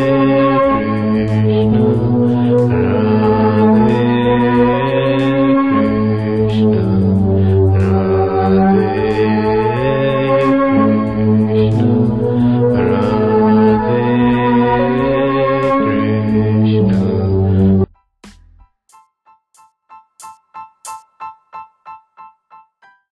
Amen.